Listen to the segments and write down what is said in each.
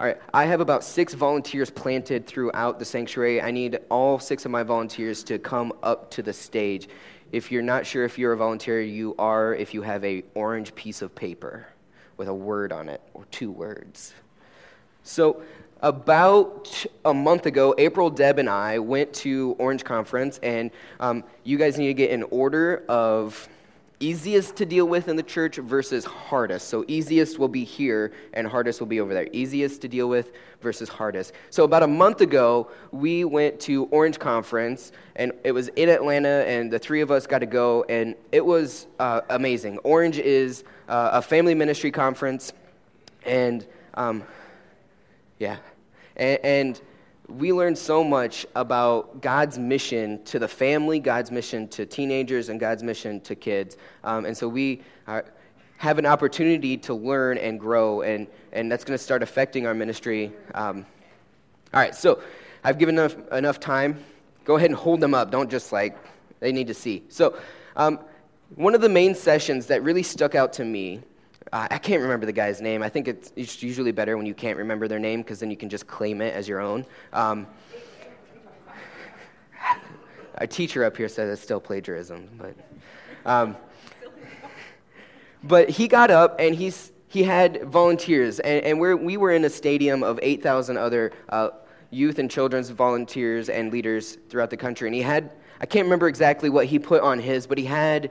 All right, I have about six volunteers planted throughout the sanctuary. I need all six of my volunteers to come up to the stage. If you're not sure if you're a volunteer, you are if you have a orange piece of paper with a word on it or two words. So, about a month ago, April, Deb, and I went to Orange Conference, and um, you guys need to get an order of easiest to deal with in the church versus hardest. So, easiest will be here, and hardest will be over there. Easiest to deal with versus hardest. So, about a month ago, we went to Orange Conference, and it was in Atlanta, and the three of us got to go, and it was uh, amazing. Orange is uh, a family ministry conference, and um, yeah, and, and we learn so much about God's mission to the family, God's mission to teenagers, and God's mission to kids. Um, and so we are, have an opportunity to learn and grow, and, and that's going to start affecting our ministry. Um, all right, so I've given enough, enough time. Go ahead and hold them up. Don't just like, they need to see. So, um, one of the main sessions that really stuck out to me uh, I can't remember the guy's name. I think it's, it's usually better when you can't remember their name because then you can just claim it as your own. Um, a teacher up here says it's still plagiarism, but, um, but he got up and he's, he had volunteers, and, and we're, we were in a stadium of 8,000 other uh, youth and children's volunteers and leaders throughout the country. And he had, I can't remember exactly what he put on his, but he had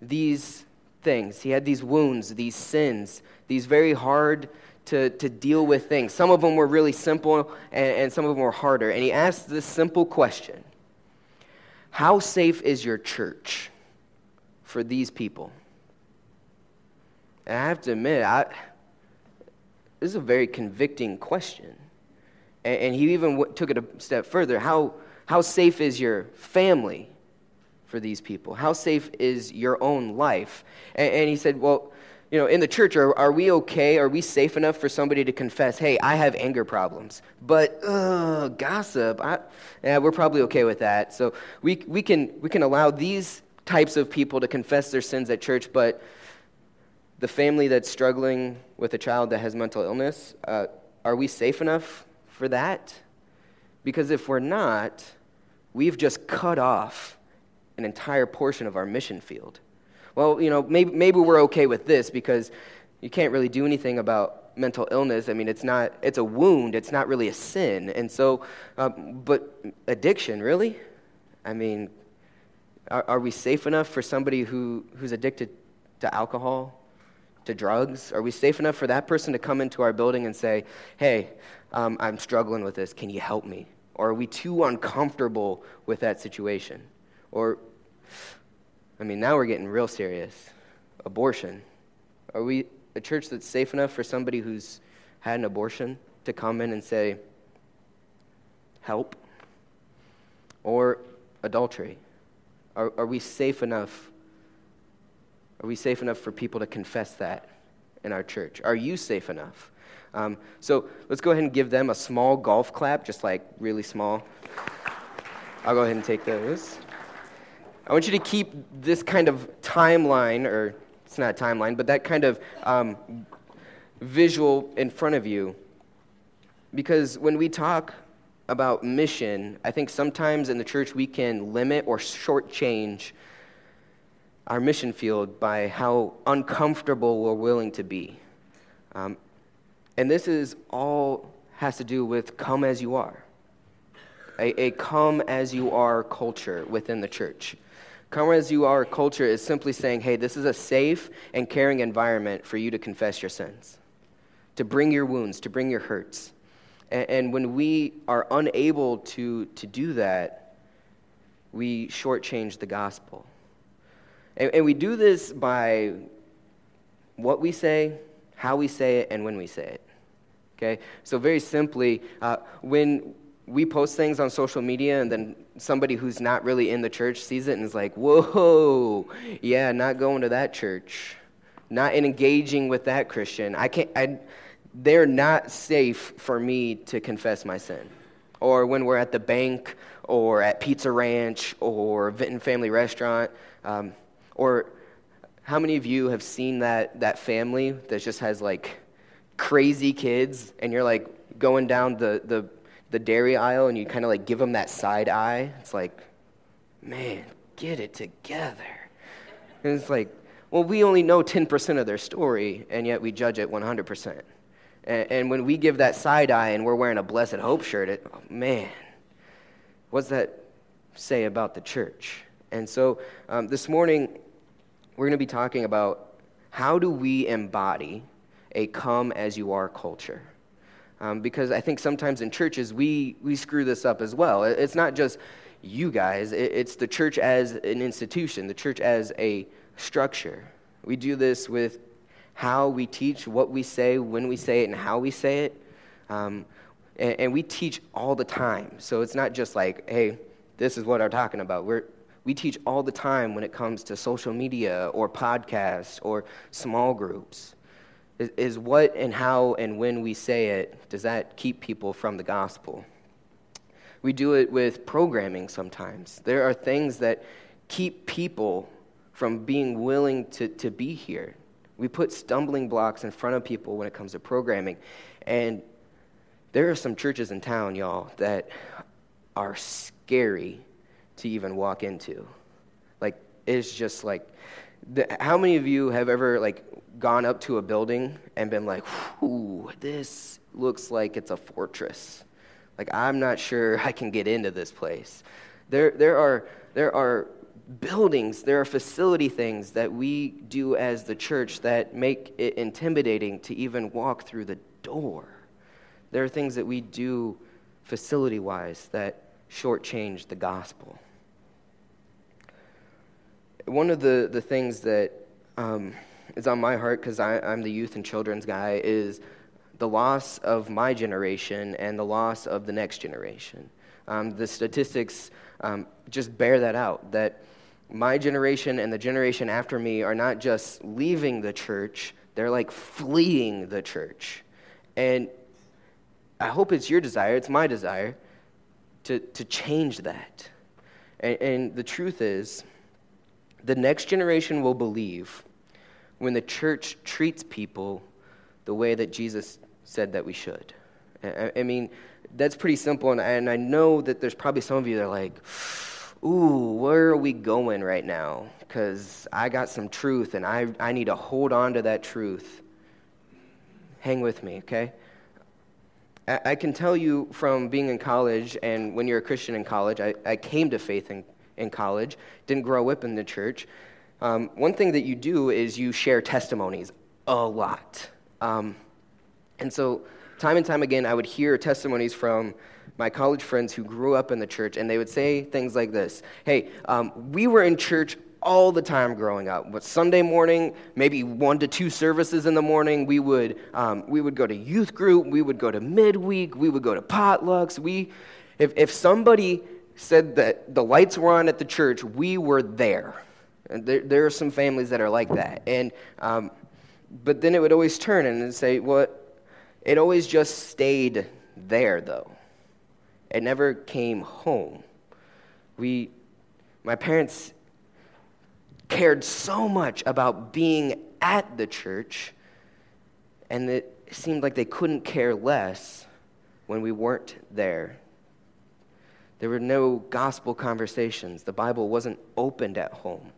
these things. He had these wounds, these sins, these very hard to, to deal with things. Some of them were really simple, and, and some of them were harder. And he asked this simple question How safe is your church for these people? And I have to admit, I, this is a very convicting question. And, and he even w- took it a step further. How, how safe is your family? For these people? How safe is your own life? And, and he said, Well, you know, in the church, are, are we okay? Are we safe enough for somebody to confess, hey, I have anger problems? But, uh, gossip, I, yeah, we're probably okay with that. So we, we, can, we can allow these types of people to confess their sins at church, but the family that's struggling with a child that has mental illness, uh, are we safe enough for that? Because if we're not, we've just cut off an entire portion of our mission field. Well, you know, maybe, maybe we're okay with this because you can't really do anything about mental illness. I mean, it's not, it's a wound, it's not really a sin. And so, um, but addiction, really? I mean, are, are we safe enough for somebody who, who's addicted to alcohol, to drugs? Are we safe enough for that person to come into our building and say, hey, um, I'm struggling with this, can you help me? Or are we too uncomfortable with that situation? Or, I mean, now we're getting real serious. Abortion. Are we a church that's safe enough for somebody who's had an abortion to come in and say, help? Or adultery? Are, are we safe enough? Are we safe enough for people to confess that in our church? Are you safe enough? Um, so let's go ahead and give them a small golf clap, just like really small. I'll go ahead and take those. I want you to keep this kind of timeline, or it's not a timeline, but that kind of um, visual in front of you. Because when we talk about mission, I think sometimes in the church we can limit or shortchange our mission field by how uncomfortable we're willing to be. Um, and this is all has to do with come as you are, a, a come as you are culture within the church. Come as you are culture is simply saying, hey, this is a safe and caring environment for you to confess your sins, to bring your wounds, to bring your hurts. And, and when we are unable to, to do that, we shortchange the gospel. And, and we do this by what we say, how we say it, and when we say it. Okay? So, very simply, uh, when we post things on social media and then somebody who's not really in the church sees it and is like, whoa, yeah, not going to that church, not engaging with that Christian. I can't, I, they're not safe for me to confess my sin. Or when we're at the bank or at Pizza Ranch or Vinton Family Restaurant. Um, or how many of you have seen that, that family that just has like crazy kids and you're like going down the, the, the dairy aisle and you kind of like give them that side eye. It's like, man, get it together. And it's like, well, we only know 10% of their story, and yet we judge it 100%. And, and when we give that side eye and we're wearing a Blessed Hope shirt, it, oh, man, what's that say about the church? And so um, this morning, we're going to be talking about how do we embody a come as you are culture. Um, because I think sometimes in churches we, we screw this up as well. It's not just you guys, it's the church as an institution, the church as a structure. We do this with how we teach, what we say, when we say it, and how we say it. Um, and, and, we teach all the time. So it's not just like, hey, this is what I'm talking about. We're, we teach all the time when it comes to social media or podcasts or small groups. Is, is what and how and when we say it, does that keep people from the gospel? We do it with programming sometimes. There are things that keep people from being willing to, to be here. We put stumbling blocks in front of people when it comes to programming. And there are some churches in town, y'all, that are scary to even walk into. Like, it's just like, the, how many of you have ever, like, gone up to a building and been like, "Ooh, this looks like it's a fortress. Like I'm not sure I can get into this place." There, there are there are buildings, there are facility things that we do as the church that make it intimidating to even walk through the door. There are things that we do facility wise that shortchange the gospel. One of the, the things that um, is on my heart because I'm the youth and children's guy is the loss of my generation and the loss of the next generation. Um, the statistics um, just bear that out that my generation and the generation after me are not just leaving the church, they're like fleeing the church. And I hope it's your desire, it's my desire, to, to change that. And, and the truth is, the next generation will believe when the church treats people the way that Jesus said that we should. I, I mean, that's pretty simple, and, and I know that there's probably some of you that are like, ooh, where are we going right now? Because I got some truth, and I, I need to hold on to that truth. Hang with me, okay? I, I can tell you from being in college, and when you're a Christian in college, I, I came to faith in, in college, didn't grow up in the church. Um, one thing that you do is you share testimonies a lot. Um, and so, time and time again, I would hear testimonies from my college friends who grew up in the church, and they would say things like this Hey, um, we were in church all the time growing up. But Sunday morning, maybe one to two services in the morning, we would, um, we would go to youth group, we would go to midweek, we would go to potlucks. We, if, if somebody said that the lights were on at the church, we were there. And there, there are some families that are like that. And, um, but then it would always turn and say, well, it always just stayed there, though. It never came home. We, my parents cared so much about being at the church, and it seemed like they couldn't care less when we weren't there. There were no gospel conversations. The Bible wasn't opened at home.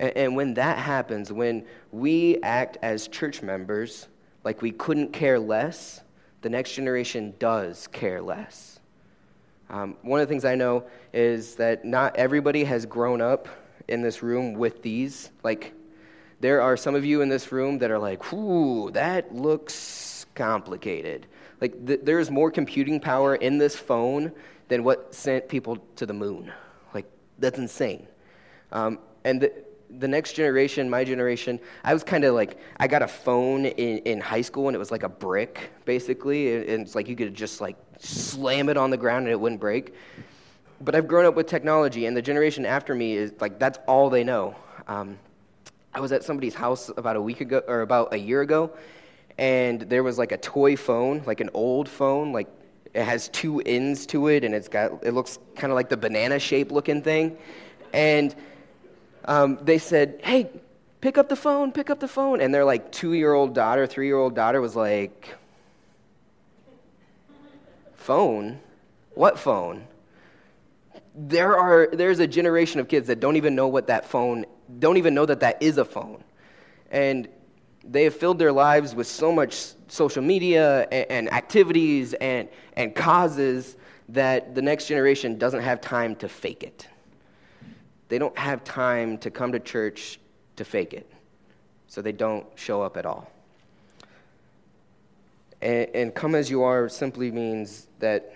And, and when that happens, when we act as church members like we couldn't care less, the next generation does care less. Um, one of the things I know is that not everybody has grown up in this room with these. Like, there are some of you in this room that are like, "Ooh, that looks complicated." Like, th- there is more computing power in this phone than what sent people to the moon. Like, that's insane. Um, and the, the next generation, my generation, I was kind of like, I got a phone in, in high school and it was like a brick, basically. And it's like you could just like slam it on the ground and it wouldn't break. But I've grown up with technology, and the generation after me is like, that's all they know. Um, I was at somebody's house about a week ago, or about a year ago, and there was like a toy phone, like an old phone, like it has two ends to it, and it's got, it looks kind of like the banana shape looking thing. And um, they said, Hey, pick up the phone, pick up the phone. And their like two year old daughter, three year old daughter was like, phone? What phone? There are, there's a generation of kids that don't even know what that phone, don't even know that that is a phone. And they have filled their lives with so much social media and, and activities and, and causes that the next generation doesn't have time to fake it. They don't have time to come to church to fake it. So they don't show up at all. And, and come as you are simply means that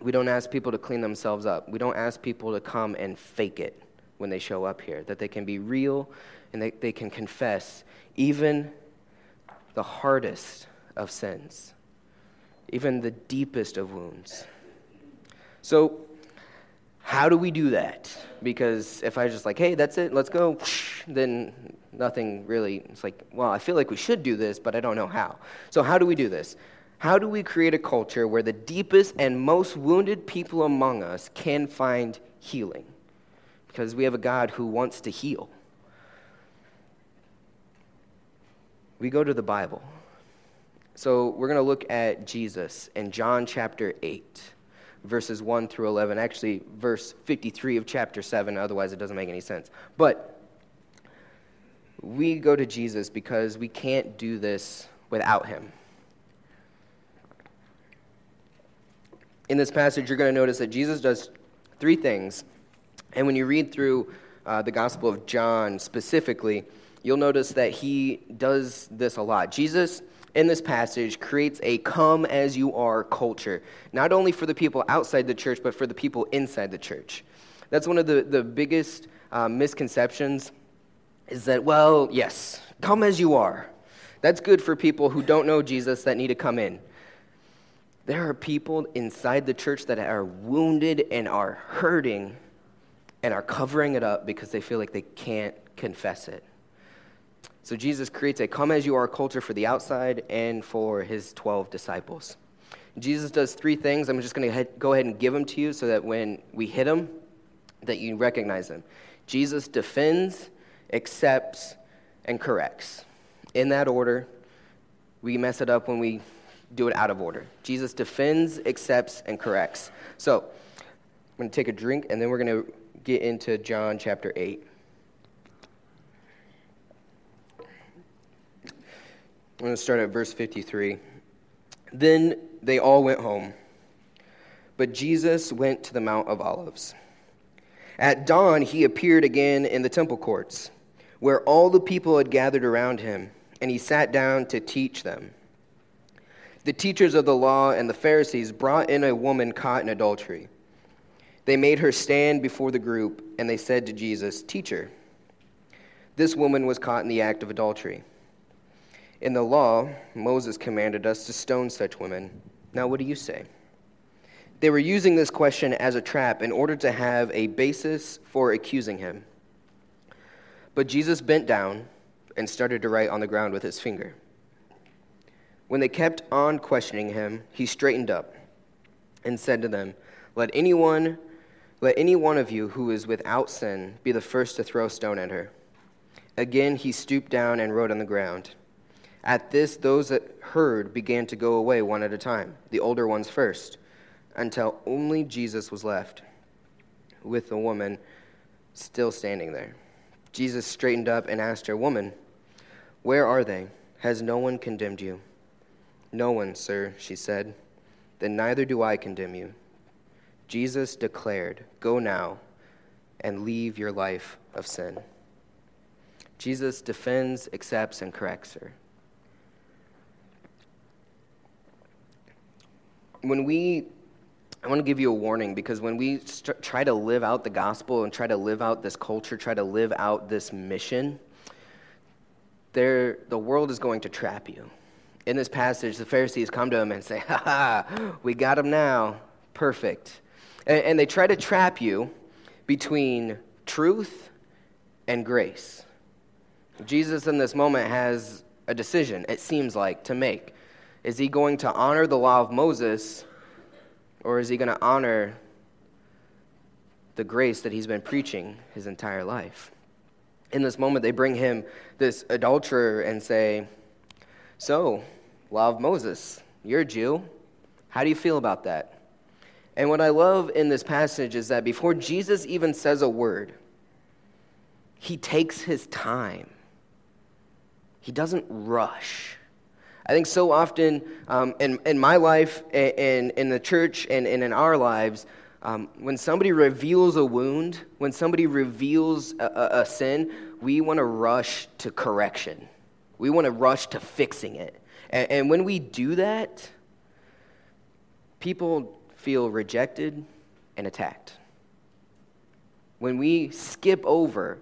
we don't ask people to clean themselves up. We don't ask people to come and fake it when they show up here, that they can be real and they, they can confess even the hardest of sins, even the deepest of wounds. So, how do we do that? Because if I just like, hey, that's it, let's go, then nothing really, it's like, well, I feel like we should do this, but I don't know how. So, how do we do this? How do we create a culture where the deepest and most wounded people among us can find healing? Because we have a God who wants to heal. We go to the Bible. So, we're going to look at Jesus in John chapter 8 verses 1 through 11. Actually, verse 53 of chapter 7, otherwise, it doesn't make any sense. But we go to Jesus because we can't do this without him. In this passage, you're going to notice that Jesus does three things. And when you read through uh, the Gospel of John specifically, you'll notice that he does this a lot. Jesus in this passage creates a come as you are culture, not only for the people outside the church, but for the people inside the church. That's one of the, the biggest uh, misconceptions is that, well, yes, come as you are. That's good for people who don't know Jesus that need to come in. There are people inside the church that are wounded and are hurting and are covering it up because they feel like they can't confess it. So Jesus creates a come as you are culture for the outside and for his 12 disciples. Jesus does three things. I'm just going to go ahead and give them to you so that when we hit them, that you recognize them. Jesus defends, accepts, and corrects. In that order, we mess it up when we do it out of order. Jesus defends, accepts, and corrects. So, I'm going to take a drink and then we're going to get into John chapter 8. I'm going to start at verse 53. Then they all went home, but Jesus went to the Mount of Olives. At dawn, he appeared again in the temple courts, where all the people had gathered around him, and he sat down to teach them. The teachers of the law and the Pharisees brought in a woman caught in adultery. They made her stand before the group, and they said to Jesus, Teacher, this woman was caught in the act of adultery. In the law, Moses commanded us to stone such women. Now, what do you say? They were using this question as a trap in order to have a basis for accusing him. But Jesus bent down and started to write on the ground with his finger. When they kept on questioning him, he straightened up and said to them, Let anyone, let any one of you who is without sin be the first to throw a stone at her. Again he stooped down and wrote on the ground. At this, those that heard began to go away one at a time, the older ones first, until only Jesus was left, with the woman still standing there. Jesus straightened up and asked her, Woman, where are they? Has no one condemned you? No one, sir, she said. Then neither do I condemn you. Jesus declared, Go now and leave your life of sin. Jesus defends, accepts, and corrects her. when we I want to give you a warning because when we st- try to live out the gospel and try to live out this culture, try to live out this mission, there, the world is going to trap you. In this passage, the Pharisees come to him and say, Ha ha, we got him now. Perfect. And, and they try to trap you between truth and grace. Jesus, in this moment, has a decision, it seems like, to make. Is he going to honor the law of Moses, or is he going to honor the grace that he's been preaching his entire life? in this moment, they bring him this adulterer and say, So, law of Moses, you're a Jew. How do you feel about that? And what I love in this passage is that before Jesus even says a word, he takes his time. He doesn't rush. I think so often um, in, in my life, in, in the church, and, in our lives, um, when somebody reveals a wound, when somebody reveals a, a, a sin, we want to rush to correction. We want to rush to fixing it. And, and when we do that, people feel rejected and attacked. When we skip over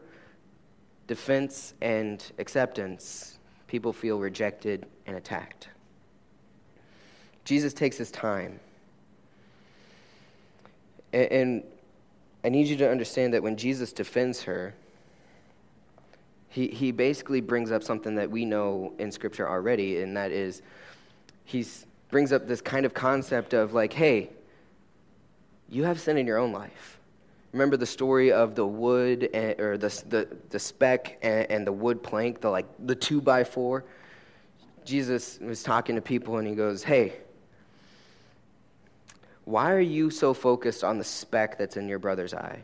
defense and acceptance, people feel rejected and attacked. Jesus takes his time. And, I need you to understand that when Jesus defends her, he, he basically brings up something that we know in Scripture already, and that is he brings up this kind of concept of like, hey, you have sin in your own life. Remember the story of the wood and, or the, the, the speck and, and the wood plank, the like the two by four? Jesus was talking to people and he goes, Hey, why are you so focused on the speck that's in your brother's eye?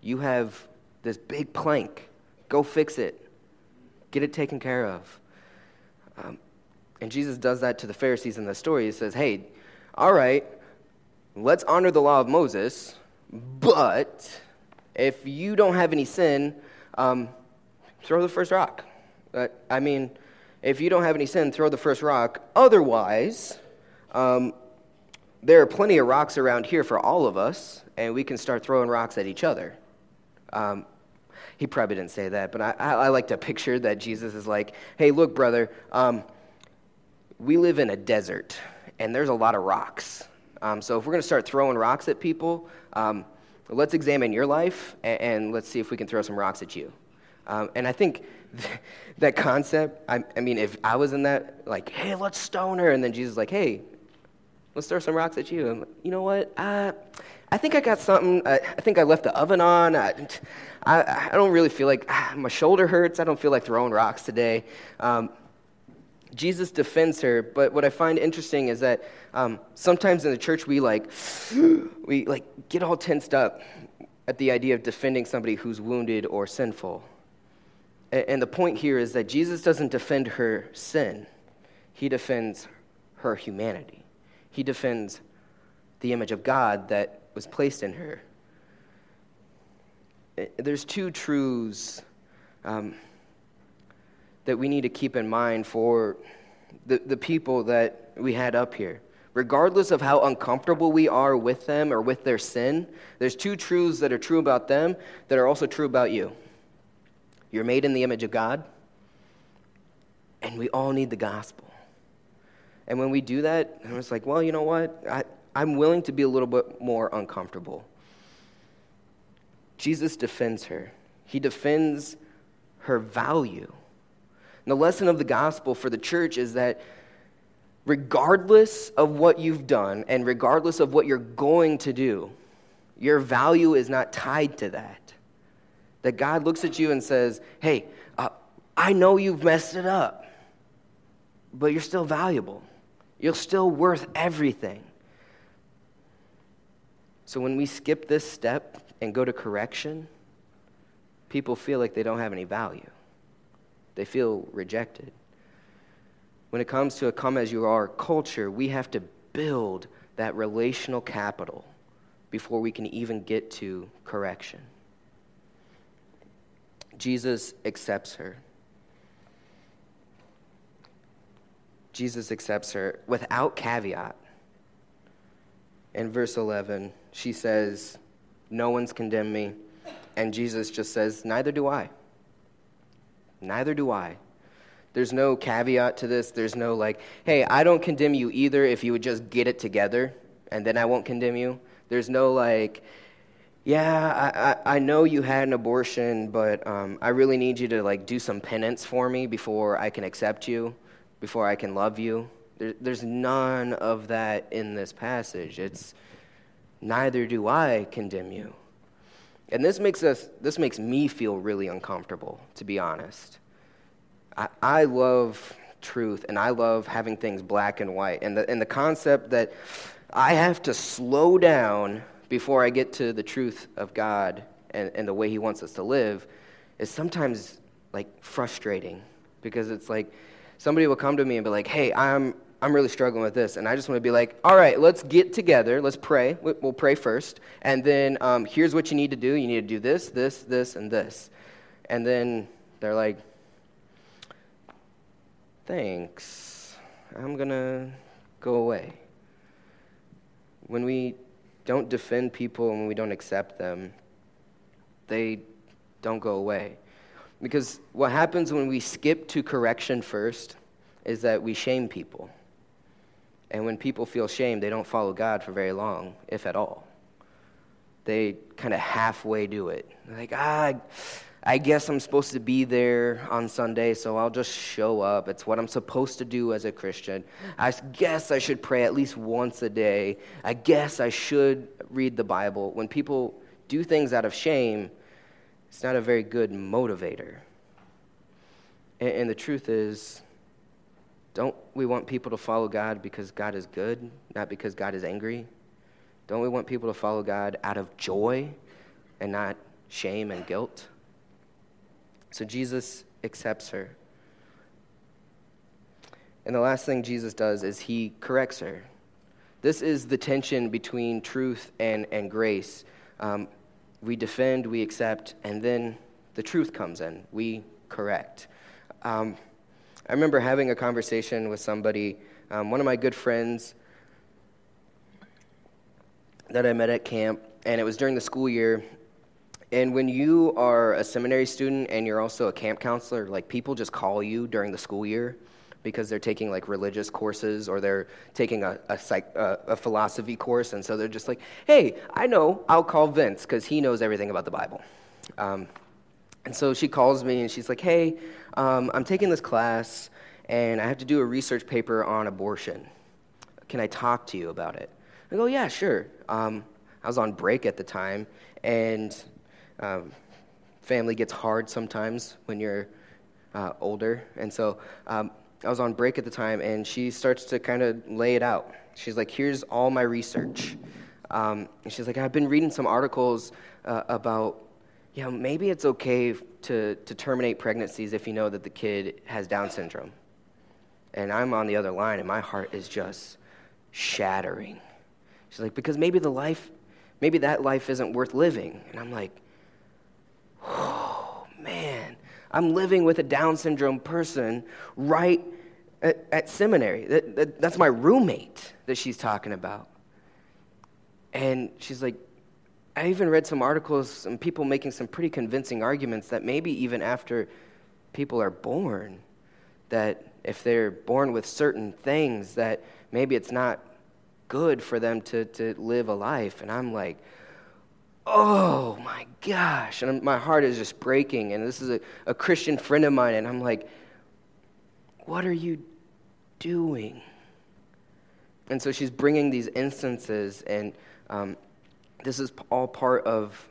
You have this big plank. Go fix it, get it taken care of. Um, and Jesus does that to the Pharisees in the story. He says, Hey, all right, let's honor the law of Moses, but if you don't have any sin, um, throw the first rock. Uh, I mean, if you don't have any sin, throw the first rock. Otherwise, um, there are plenty of rocks around here for all of us, and we can start throwing rocks at each other. Um, he probably didn't say that, but I, I, like to picture that Jesus is like, hey, look, brother, um, we live in a desert, and there's a lot of rocks. Um, so if we're going to start throwing rocks at people, um, let's examine your life, and, and, let's see if we can throw some rocks at you. Um, and I think that concept, I, I, mean, if I was in that, like, hey, let's stone her, and then Jesus is like, hey, let's throw some rocks at you. And you know what? I, I think I got something. I, I think I left the oven on. I, I, I don't really feel like ah, my shoulder hurts. I don't feel like throwing rocks today. Um, Jesus defends her, but what I find interesting is that um, sometimes in the church we like we like get all tensed up at the idea of defending somebody who's wounded or sinful. And the point here is that Jesus doesn't defend her sin, he defends her humanity. He defends the image of God that was placed in her. Eh, there's two truths um, that we need to keep in mind for the, the people that we had up here. Regardless of how uncomfortable we are with them or with their sin, there's two truths that are true about them that are also true about you. You're made in the image of God, and we all need the gospel. And when we do that, I was like, well, you know what? I, I'm willing to be a little bit more uncomfortable. Jesus defends her, he defends her value. And the lesson of the gospel for the church is that regardless of what you've done and regardless of what you're going to do, your value is not tied to that. That God looks at you and says, Hey, uh, I know you've messed it up, but you're still valuable. You're still worth everything. So when we skip this step and go to correction, people feel like they don't have any value. They feel rejected. When it comes to a come as you are culture, we have to build that relational capital before we can even get to correction. Jesus accepts her. Jesus accepts her without caveat. In verse 11, she says, No one's condemned me. And Jesus just says, Neither do I. Neither do I. There's no caveat to this. There's no like, hey, I don't condemn you either if you would just get it together and then I won't condemn you. There's no like, yeah, I, I, I know you had an abortion, but um, I really need you to like do some penance for me before I can accept you before I can love you. There, there's none of that in this passage. It's neither do I condemn you. And this makes us this makes me feel really uncomfortable, to be honest. I, I love truth and I love having things black and white. And the, and the concept that I have to slow down before I get to the truth of God and, and the way He wants us to live is sometimes like frustrating because it's like somebody will come to me and be like, hey, I'm, I'm really struggling with this. And I just want to be like, all right, let's get together. Let's pray. We'll pray first. And then um, here's what you need to do. You need to do this, this, this, and this. And then they're like, thanks. I'm going to go away. When we don't defend people and when we don't accept them, they don't go away. Because what happens when we skip to correction first is that we shame people. And when people feel shame, they don't follow God for very long, if at all. They kind of halfway do it. They're like, ah, I guess I'm supposed to be there on Sunday, so I'll just show up. It's what I'm supposed to do as a Christian. I guess I should pray at least once a day. I guess I should read the Bible. When people do things out of shame, it's not a very good motivator. And, and the truth is, don't we want people to follow God because God is good, not because God is angry? Don't we want people to follow God out of joy and not shame and guilt? So Jesus accepts her. And the last thing Jesus does is he corrects her. This is the tension between truth and, and grace. Um, we defend, we accept, and then the truth comes in. We correct. Um, I remember having a conversation with somebody, um, one of my good friends that I met at camp, and it was during the school year. And when you are a seminary student and you're also a camp counselor, like people just call you during the school year because they're taking like religious courses or they're taking a, a, psych, a, philosophy course. And so they're just like, hey, I know, I'll call Vince because he knows everything about the Bible. Um, and so she calls me and she's like, hey, um, I'm taking this class and I have to do a research paper on abortion. Can I talk to you about it? I go, yeah, sure. Um, I was on break at the time, and um, family gets hard sometimes when you're uh, older. And so um, I was on break at the time, and she starts to kind of lay it out. She's like, Here's all my research. Um, and she's like, I've been reading some articles uh, about, you know, maybe it's okay to, to terminate pregnancies if you know that the kid has Down syndrome. And I'm on the other line, and my heart is just shattering. She's like, Because maybe the life, maybe that life isn't worth living. And I'm like, Oh, man. I'm living with a Down syndrome person right at, at seminary. That, that, that's my roommate that she's talking about. And she's like, I even read some articles and people making some pretty convincing arguments that maybe even after people are born, that if they're born with certain things, that maybe it's not good for them to, to live a life. And I'm like, oh my gosh. And my heart is just breaking. And this is a, a Christian friend of mine. And I'm like, what are you doing? And so she's bringing these instances, and um, this is all part of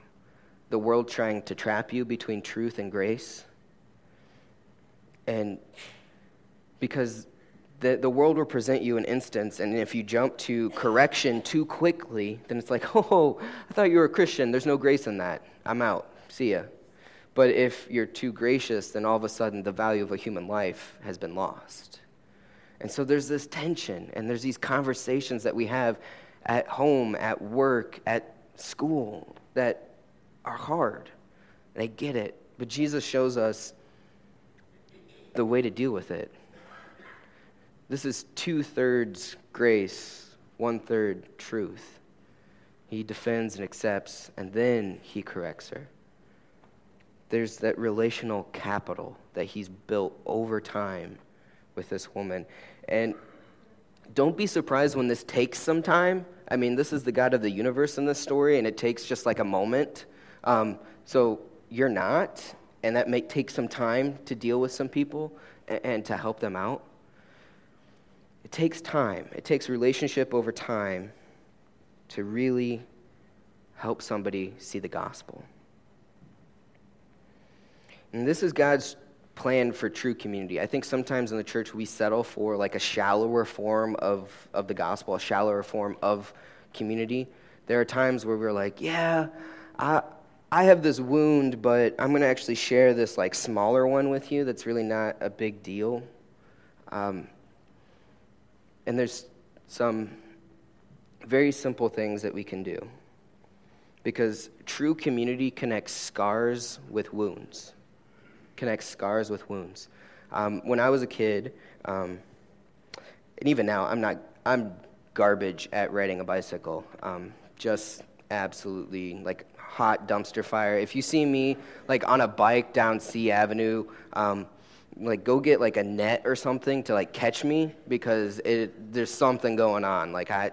the world trying to trap you between truth and grace. And because the, the world will present you an instance, and if you jump to correction too quickly, then it's like, oh, I thought you were a Christian. There's no grace in that. I'm out. See ya. But if you're too gracious, then all of a sudden the value of a human life has been lost. And so there's this tension, and there's these conversations that we have at home, at work, at school that are hard. And I get it. But Jesus shows us the way to deal with it. This is two thirds grace, one third truth. He defends and accepts, and then he corrects her. There's that relational capital that he's built over time with this woman. And don't be surprised when this takes some time. I mean, this is the God of the universe in this story, and it takes just like a moment. Um, so you're not, and that may take some time to deal with some people and, and to help them out. It takes time, it takes relationship over time to really help somebody see the gospel. And this is God's plan for true community. I think sometimes in the church we settle for like a shallower form of, of the gospel, a shallower form of community. There are times where we're like, yeah, I, I have this wound, but I'm going to actually share this like smaller one with you that's really not a big deal. Um, and there's some very simple things that we can do because true community connects scars with wounds. Connects scars with wounds. Um, when I was a kid, um, and even now, I'm not. I'm garbage at riding a bicycle. Um, just absolutely like hot dumpster fire. If you see me like on a bike down C Avenue, um, like go get like a net or something to like catch me because it there's something going on. Like I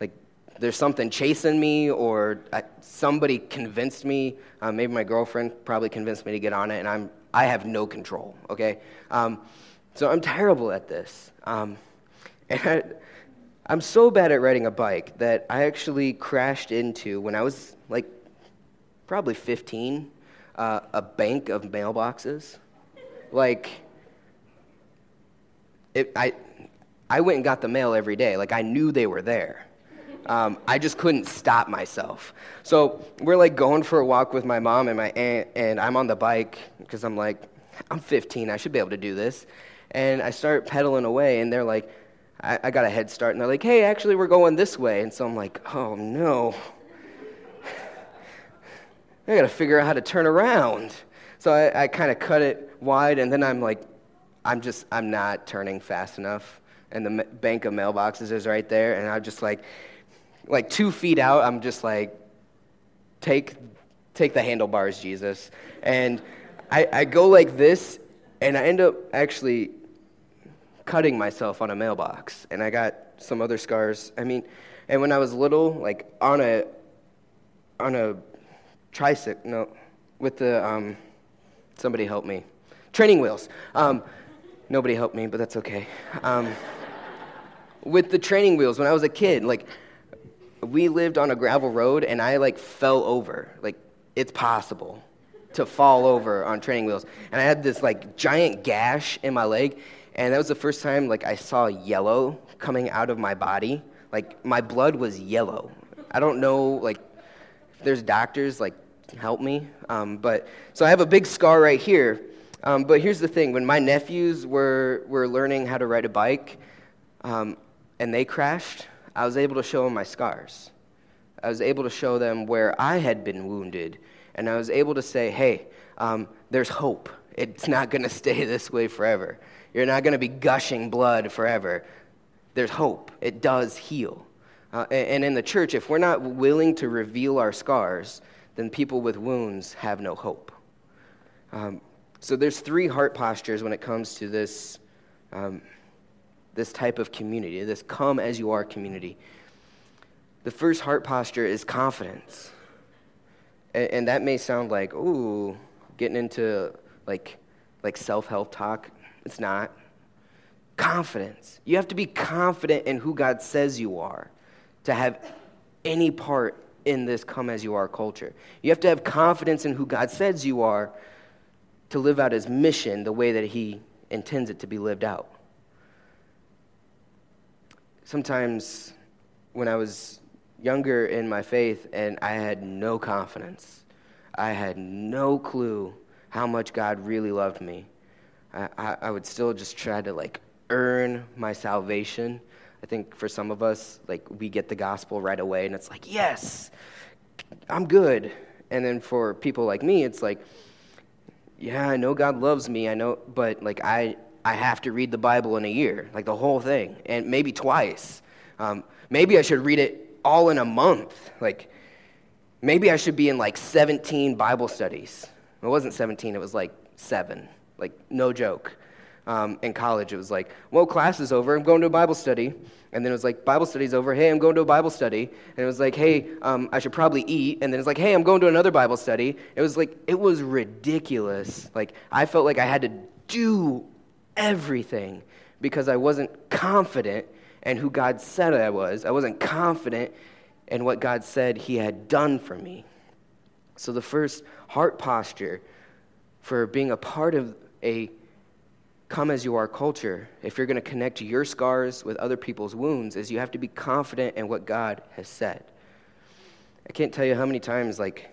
like there's something chasing me or I, somebody convinced me. Uh, maybe my girlfriend probably convinced me to get on it, and I'm I have no control. Okay, um, so I'm terrible at this. Um, and I, I'm so bad at riding a bike that I actually crashed into when I was like probably 15 uh, a bank of mailboxes like, it, I, I went and got the mail every day. Like, I knew they were there. Um, I just couldn't stop myself. So we're like going for a walk with my mom and my aunt, and I'm on the bike because I'm like, I'm 15, I should be able to do this. And I start pedaling away, and they're like, I, I got a head start, and they're like, hey, actually, we're going this way. And so I'm like, oh no. I got to figure out how to turn around. So I, I kind of cut it wide, and then I'm like, I'm just, I'm not turning fast enough. And the bank of mailboxes is right there, and I'm just like, like two feet out, I'm just like, take, take the handlebars, Jesus. And I, I go like this, and I end up actually cutting myself on a mailbox, and I got some other scars. I mean, and when I was little, like on a, on a tricycle, no, with the, um, Somebody help me. Training wheels. Um, nobody helped me, but that's okay. Um, with the training wheels, when I was a kid, like, we lived on a gravel road and I like fell over. Like, it's possible to fall over on training wheels. And I had this like giant gash in my leg. And that was the first time like I saw yellow coming out of my body. Like my blood was yellow. I don't know like if there's doctors like help me. Um, but so I have a big scar right here. Um, but here's the thing: when my nephews were were learning how to ride a bike, um, and they crashed, I was able to show them my scars. I was able to show them where I had been wounded, and I was able to say, "Hey, um, there's hope. It's not going to stay this way forever. You're not going to be gushing blood forever. There's hope. It does heal." Uh, and in the church, if we're not willing to reveal our scars, then people with wounds have no hope. Um, so there's three heart postures when it comes to this, um, this type of community, this come as you are community. The first heart posture is confidence. And, and that may sound like, ooh, getting into like, like self-help talk. It's not. Confidence. You have to be confident in who God says you are to have any part in this come as you are culture. You have to have confidence in who God says you are to live out his mission the way that he intends it to be lived out. Sometimes when I was younger in my faith and I had no confidence, I had no clue how much God really loved me. I, I, I would still just try to like earn my salvation I think for some of us, like we get the gospel right away and it's like, yes, I'm good. And then for people like me, it's like, yeah, I know God loves me. I know, but like I, I have to read the Bible in a year, like the whole thing, and maybe twice. Um, maybe I should read it all in a month. Like, maybe I should be in like 17 Bible studies. It wasn't 17, it was like seven. Like, no joke um, in college. It was like, well, class is over. I'm going to a Bible study. And then it was like, Bible study's over. Hey, I'm going to a Bible study. And it was like, hey, um, I should probably eat. And then it's like, hey, I'm going to another Bible study. It was like, it was ridiculous. Like, I felt like I had to do everything because I wasn't confident in who God said I was. I wasn't confident in what God said He had done for me. So the first heart posture for being a part of a come as you are culture, if you're going to connect your scars with other people's wounds, is you have to be confident in what God has said. I can't tell you how many times, like,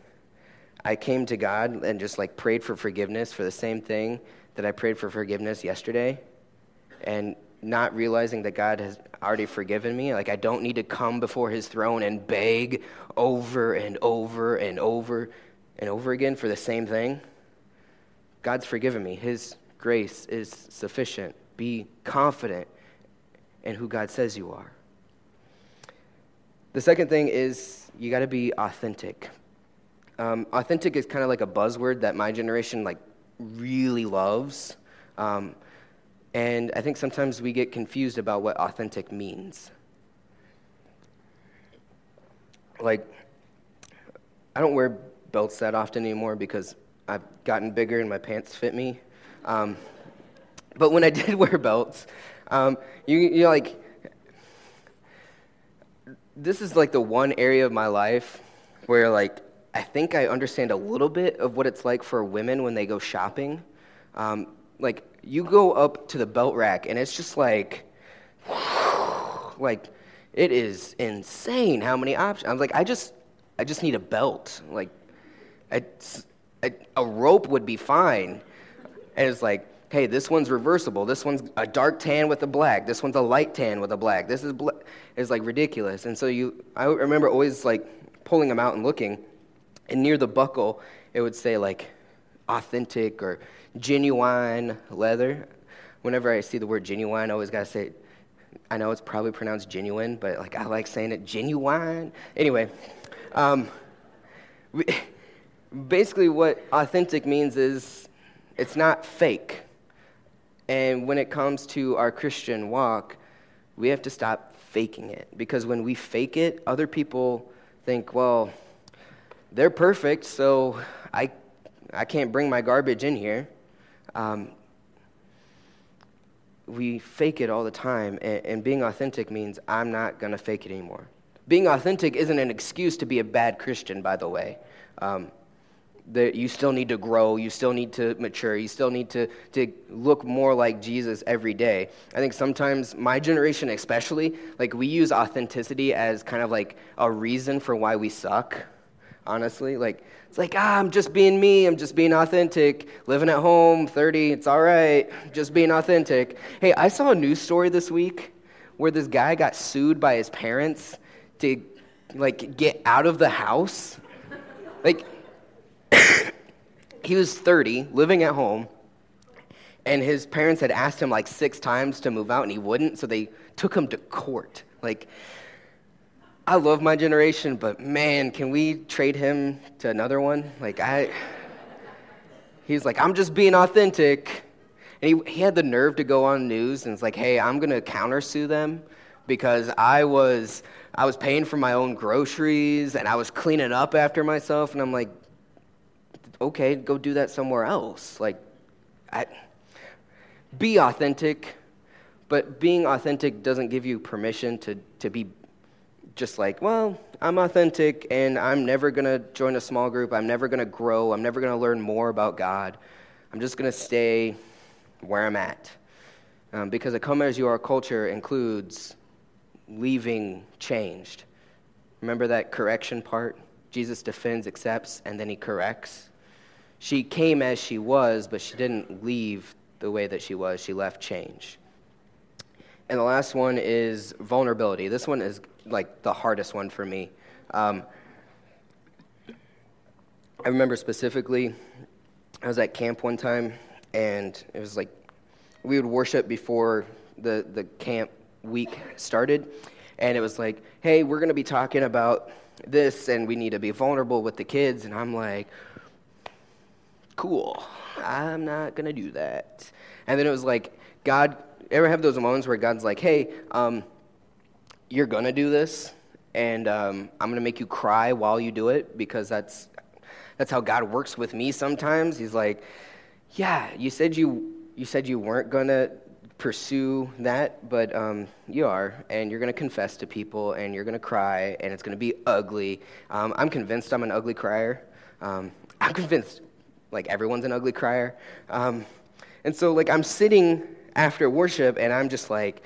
I came to God and just like prayed for forgiveness for the same thing that I prayed for forgiveness yesterday, and not realizing that God has already forgiven me. Like, I don't need to come before His throne and beg over and over and over and over again for the same thing. God's forgiven me. His grace is sufficient. Be confident in who God says you are. The second thing is you got to be authentic. Um, authentic is kind of like a buzzword that my generation like really loves. Um, and I think sometimes we get confused about what authentic means. Like, I don't wear belts that often anymore because I've gotten bigger and my pants fit me. Um, but when I did wear belts, um, you, you like, this is like the one area of my life where like I think I understand a little bit of what it's like for women when they go shopping. Um, like you go up to the belt rack and it's just like, like it is insane how many options. I'm like, I just, I just need a belt. Like, a, a rope would be fine. And it's like, hey, this one's reversible. This one's a dark tan with a black. This one's a light tan with a black. This is bl-. it's like ridiculous. And so you, I remember always like pulling them out and looking, and near the buckle, it would say like authentic or genuine leather. Whenever I see the word genuine, I always gotta say, I know it's probably pronounced genuine, but like I like saying it genuine. Anyway, um, basically what authentic means is it's not fake. And when it comes to our Christian walk, we have to stop faking it. Because when we fake it, other people think, well, they're perfect, so I, I can't bring my garbage in here. Um, we fake it all the time, and, and being authentic means I'm not going to fake it anymore. Being authentic isn't an excuse to be a bad Christian, by the way. Um, that you still need to grow, you still need to mature, you still need to, to look more like Jesus every day. I think sometimes, my generation especially, like we use authenticity as kind of like a reason for why we suck, honestly. Like, it's like, ah, I'm just being me, I'm just being authentic, living at home, 30, it's all right, just being authentic. Hey, I saw a news story this week where this guy got sued by his parents to like get out of the house. Like, he was 30, living at home, and his parents had asked him like six times to move out, and he wouldn't, so they took him to court. Like, I love my generation, but man, can we trade him to another one? Like, I. He's like, I'm just being authentic. And he, he had the nerve to go on news and it's like, hey, I'm going to countersue them because I was, I was paying for my own groceries and I was cleaning up after myself. And I'm like, okay, go do that somewhere else. Like, I, be authentic, but being authentic doesn't give you permission to, to be just like, well, I'm authentic and I'm never going to join a small group. I'm never going to grow. I'm never going to learn more about God. I'm just going to stay where I'm at. Um, because a come as you are culture includes leaving changed. Remember that correction part? Jesus defends, accepts, and then he corrects. She came as she was, but she didn't leave the way that she was. She left change. And the last one is vulnerability. This one is like the hardest one for me. Um, I remember specifically, I was at camp one time, and it was like we would worship before the, the camp week started. And it was like, hey, we're going to be talking about this, and we need to be vulnerable with the kids. And I'm like, cool. I'm not going to do that. And then it was like, God, ever have those moments where God's like, hey, um, you're going to do this, and um, I'm going to make you cry while you do it because that's, that's how God works with me sometimes. He's like, yeah, you said you, you, said you weren't going to pursue that, but um, you are, and you're going to confess to people, and you're going to cry, and it's going to be ugly. Um, I'm convinced I'm an ugly crier. Um, I'm convinced Like everyone's an ugly crier. Um, and so, like, I'm sitting after worship and I'm just like,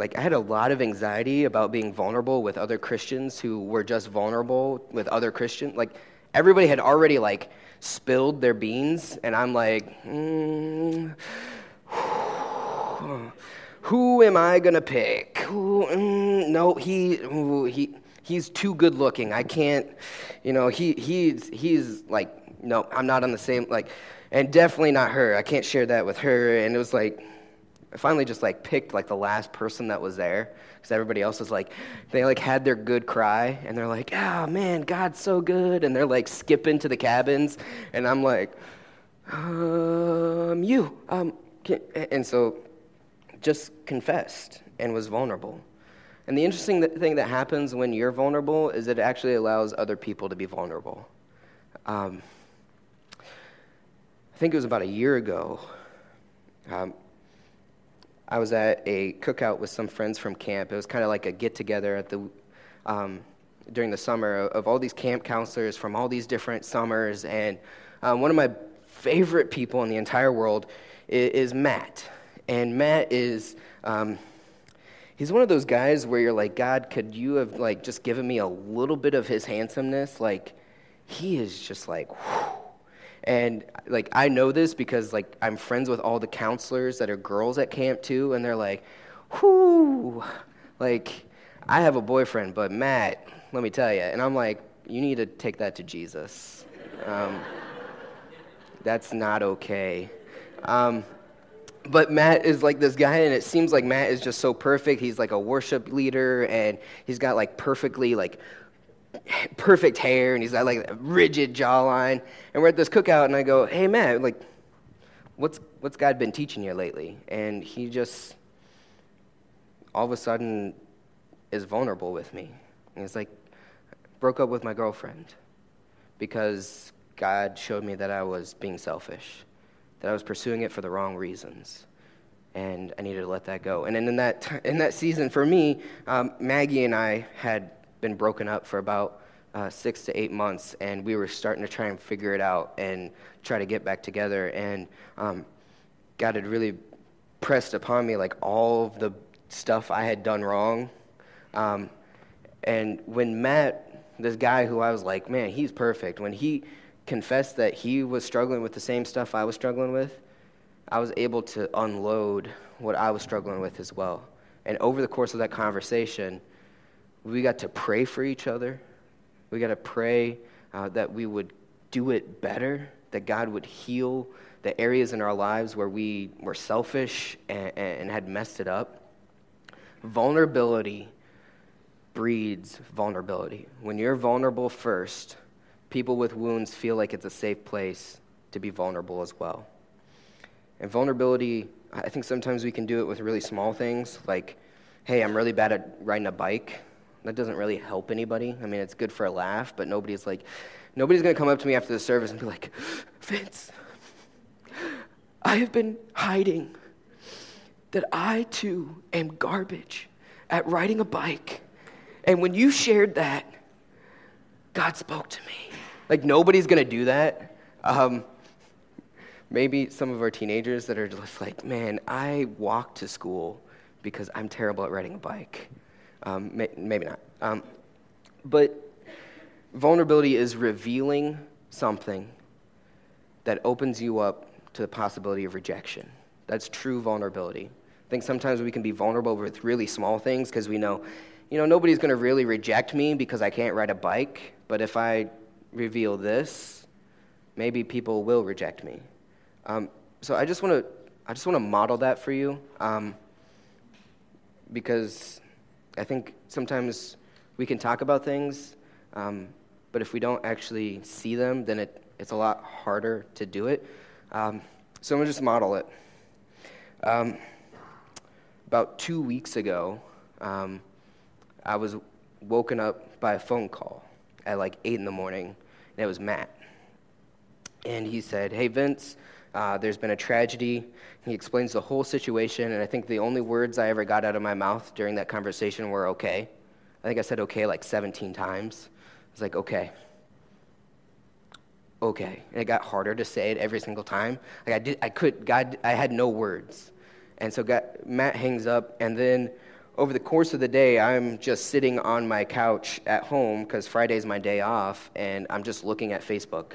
like, I had a lot of anxiety about being vulnerable with other Christians who were just vulnerable with other Christians. Like, everybody had already, like, spilled their beans, and I'm like, mm, who am I gonna pick? Who, mm, no, he, he, he's too good looking. I can't, you know, he, he's, he's like, no, I'm not on the same, like, and definitely not her. I can't share that with her. And it was like, I finally just like picked like the last person that was there because everybody else was like, they like had their good cry and they're like, oh man, God's so good. And they're like skipping to the cabins. And I'm like, um, you. Um, and so just confessed and was vulnerable. And the interesting thing that happens when you're vulnerable is that it actually allows other people to be vulnerable. Um, I think it was about a year ago. Um, I was at a cookout with some friends from camp. It was kind of like a get together at the um, during the summer of all these camp counselors from all these different summers. And um, one of my favorite people in the entire world is, is Matt. And Matt is um, he's one of those guys where you're like, God, could you have like just given me a little bit of his handsomeness? Like he is just like. Whew and like I know this because like I'm friends with all the counselors that are girls at camp too, and they're like, whoo, like I have a boyfriend, but Matt, let me tell you, and I'm like, you need to take that to Jesus. Um, that's not okay. Um, but Matt is like this guy, and it seems like Matt is just so perfect. He's like a worship leader, and he's got like perfectly like perfect hair and he's got like a rigid jawline. And we're at this cookout and I go, hey, Matt, like, what's, what's God been teaching you lately? And he just all of a sudden is vulnerable with me. And he's like, broke up with my girlfriend because God showed me that I was being selfish, that I was pursuing it for the wrong reasons. And I needed to let that go. And then in that, in that season, for me, um, Maggie and I had been broken up for about uh, six to eight months, and we were starting to try and figure it out and try to get back together. And um, God had really pressed upon me like all of the stuff I had done wrong. Um, and when Matt, this guy who I was like, man, he's perfect, when he confessed that he was struggling with the same stuff I was struggling with, I was able to unload what I was struggling with as well. And over the course of that conversation, we got to pray for each other. We got to pray uh, that we would do it better, that God would heal the areas in our lives where we were selfish and, and had messed it up. Vulnerability breeds vulnerability. When you're vulnerable first, people with wounds feel like it's a safe place to be vulnerable as well. And vulnerability, I think sometimes we can do it with really small things, like, hey, I'm really bad at riding a bike. That doesn't really help anybody. I mean, it's good for a laugh, but nobody's like, nobody's going to come up to me after the service and be like, Vince, I have been hiding that I too am garbage at riding a bike. And when you shared that, God spoke to me. Like, nobody's going to do that. Um, maybe some of our teenagers that are just like, man, I walk to school because I'm terrible at riding a bike. Um, may, maybe not. Um, but vulnerability is revealing something that opens you up to the possibility of rejection. That's true vulnerability. I think sometimes we can be vulnerable with really small things because we know, you know, nobody's going to really reject me because I can't ride a bike. But if I reveal this, maybe people will reject me. Um, so I just want to, I just want to model that for you, um, because I think sometimes we can talk about things, um, but if we don't actually see them, then it, it's a lot harder to do it. Um, so I'm going to just model it. Um, about two weeks ago, um, I was woken up by a phone call at like 8 in the morning, and it was Matt. And he said, Hey, Vince, uh, there's been a tragedy. He explains the whole situation, and I think the only words I ever got out of my mouth during that conversation were okay. I think I said okay like 17 times. I was like, okay. okay. And it got harder to say it every single time. Like I did, I could, God, I had no words. And so God, Matt hangs up, and then over the course of the day, I'm just sitting on my couch at home because Friday's my day off, and I'm just looking at Facebook.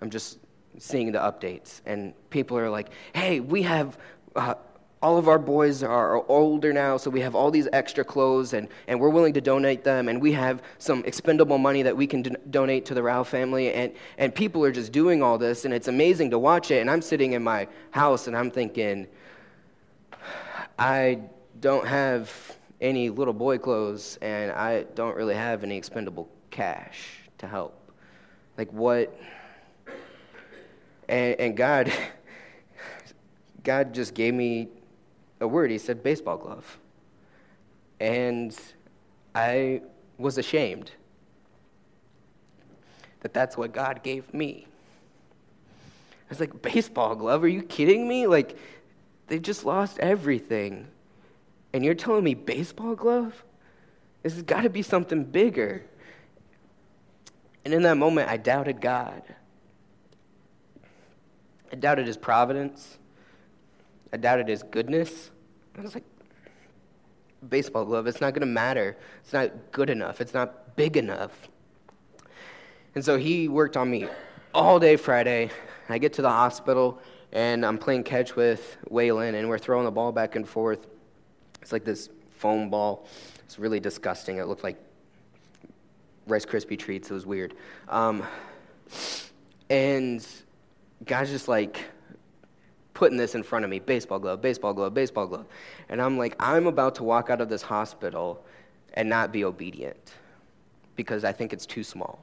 I'm just seeing the updates, and people are like, "Hey, we have." Uh, all of our boys are older now, so we have all these extra clothes, and, and we're willing to donate them, and we have some expendable money that we can do- donate to the Rao family, and, and people are just doing all this, and it's amazing to watch it, and I'm sitting in my house, and I'm thinking, I don't have any little boy clothes, and I don't really have any expendable cash to help. Like, what? And, and God, God just gave me a word. He said baseball glove. And I was ashamed that that's what God gave me. I was like, baseball glove? Are you kidding me? Like, they just lost everything. And you're telling me baseball glove? This has got to be something bigger. And in that moment, I doubted God. I doubted his providence. I doubted his goodness. I was like, baseball glove, it's not going to matter. It's not good enough. It's not big enough. And so he worked on me all day Friday. I get to the hospital, and I'm playing catch with Waylon, and we're throwing the ball back and forth. It's like this foam ball. It's really disgusting. It looked like Rice Krispie treats. It was weird. Um, and God's just like, putting this in front of me baseball glove, baseball glove, baseball glove. And I'm like, I'm about to walk out of this hospital and not be obedient because I think it's too small.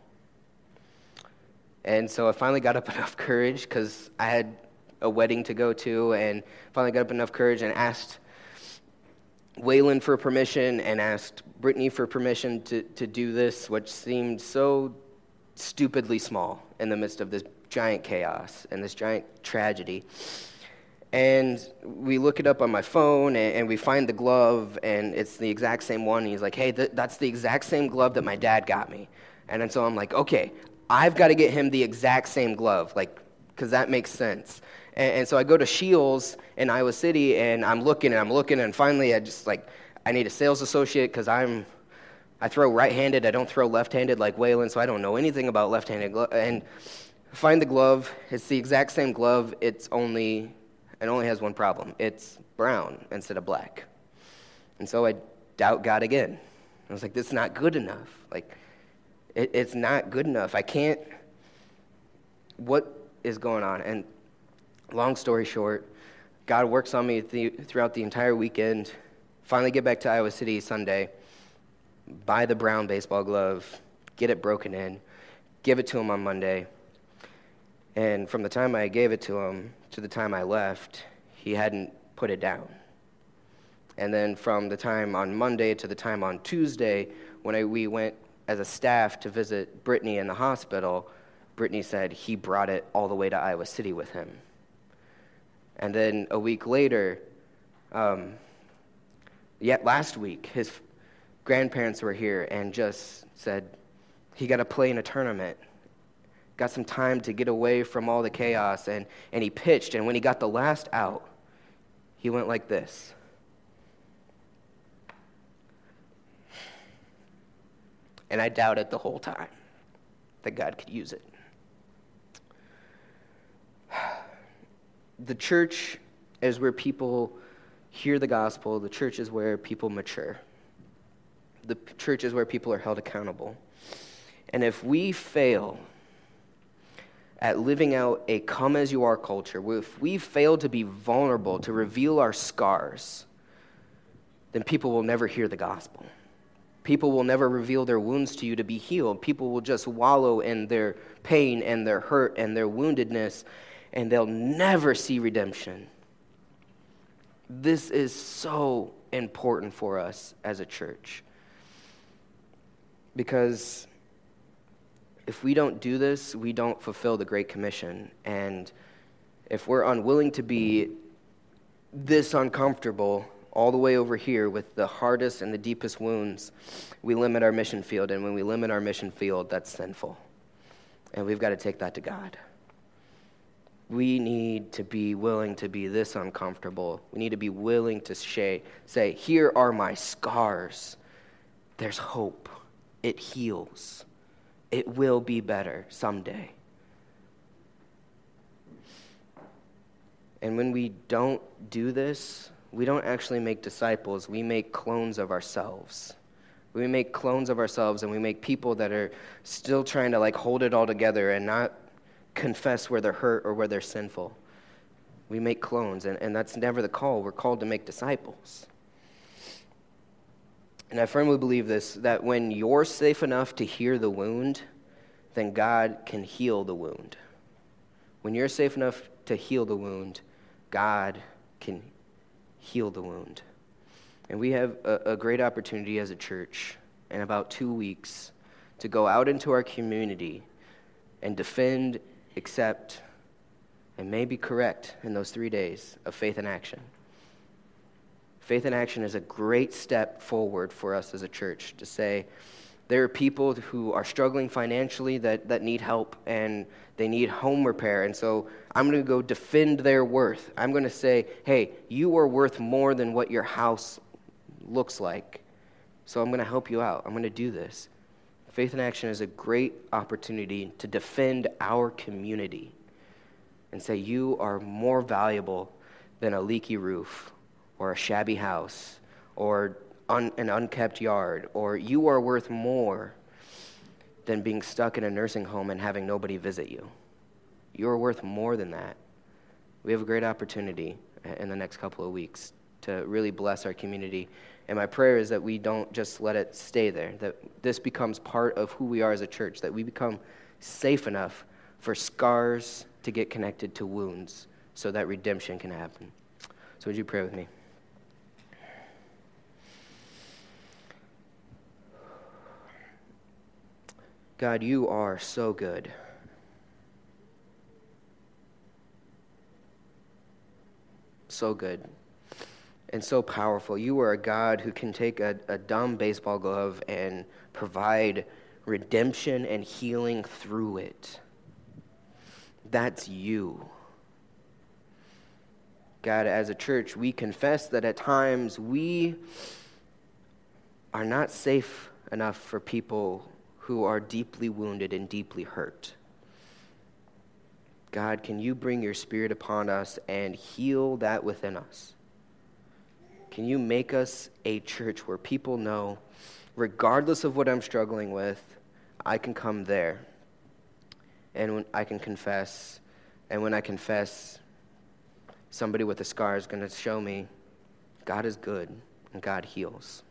And so I finally got up enough courage because I had a wedding to go to, and finally got up enough courage and asked Waylon for permission and asked Brittany for permission to, to do this, which seemed so stupidly small in the midst of this giant chaos and this giant tragedy. And we look it up on my phone and, and, we find the glove and it's the exact same one. And he's like hey th- that's the exact same glove that my dad got me. And then so i'm like okay i've got to get him the exact same glove like because that makes sense. And, and, so i go to Scheels in iowa city and i'm looking and i'm looking and finally i just like i need a sales associate because i'm i throw right-handed i don't throw left-handed like waylon so i don't know anything about left-handed glove and find the glove it's the exact same glove it's only it only has one problem it's brown instead of black. And so I doubt God again. I was like, this is not good enough. Like, it, it's not good enough. I can't. What is going on? And long story short, God works on me th- throughout the entire weekend. Finally, get back to Iowa City Sunday, buy the brown baseball glove, get it broken in, give it to him on Monday. And from the time I gave it to him to the time I left, he hadn't put it down. And then from the time on Monday to the time on Tuesday, when I, we went as a staff to visit Brittany in the hospital, Brittany said he brought it all the way to Iowa City with him. And then a week later, um, yet last week, his grandparents were here and just said he got to play in a tournament got some time to get away from all the chaos, and, and he pitched. And when he got the last out, he went like this. And I doubted the whole time that God could use it. The church is where people hear the gospel, the church is where people mature, the church is where people are held accountable. And if we fail, at living out a come as you are culture, if we fail to be vulnerable, to reveal our scars, then people will never hear the gospel. People will never reveal their wounds to you to be healed. People will just wallow in their pain and their hurt and their woundedness, and they'll never see redemption. This is so important for us as a church. Because if we don't do this, we don't fulfill the Great Commission. And if we're unwilling to be this uncomfortable all the way over here with the hardest and the deepest wounds, we limit our mission field. And when we limit our mission field, that's sinful. And we've got to take that to God. We need to be willing to be this uncomfortable. We need to be willing to say, Here are my scars. There's hope. It heals. It will be better someday. And when we don't do this, we don't actually make disciples, we make clones of ourselves. We make clones of ourselves and we make people that are still trying to like hold it all together and not confess where they're hurt or where they're sinful. We make clones, and, and that's never the call. We're called to make disciples. And I firmly believe this that when you're safe enough to hear the wound, then God can heal the wound. When you're safe enough to heal the wound, God can heal the wound. And we have a, a great opportunity as a church in about two weeks to go out into our community and defend, accept, and maybe correct in those three days of faith and action. Faith in action is a great step forward for us as a church to say, there are people who are struggling financially that, that need help and they need home repair. And so I'm going to go defend their worth. I'm going to say, hey, you are worth more than what your house looks like. So I'm going to help you out. I'm going to do this. Faith in Action is a great opportunity to defend our community and say, you are more valuable than a leaky roof or a shabby house or un- an unkept yard, or you are worth more than being stuck in a nursing home and having nobody visit you. You are worth more than that. We have a great opportunity in the next couple of weeks to really bless our community. And my prayer is that we don't just let it stay there, that this becomes part of who we are as a church, that we become safe enough for scars to get connected to wounds so that redemption can happen. So, would you pray with me? God, you are so good. So good and so powerful. You are a God who can take a, a dumb baseball glove and provide redemption and healing through it. That's you. God, as a church, we confess that at times we are not safe enough for people who are deeply wounded and deeply hurt. God, can you bring your spirit upon us and heal that within us? Can you make us a church where people know, regardless of what I'm struggling with, I can come there and I can confess. And when I confess, somebody with a scar is going to show me God is good and God heals.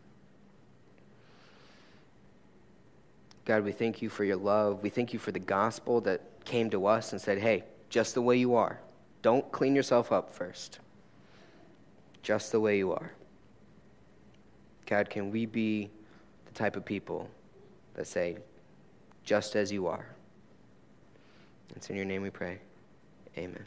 God, we thank you for your love. We thank you for the gospel that came to us and said, hey, just the way you are. Don't clean yourself up first. Just the way you are. God, can we be the type of people that say, just as you are? It's in your name we pray. Amen.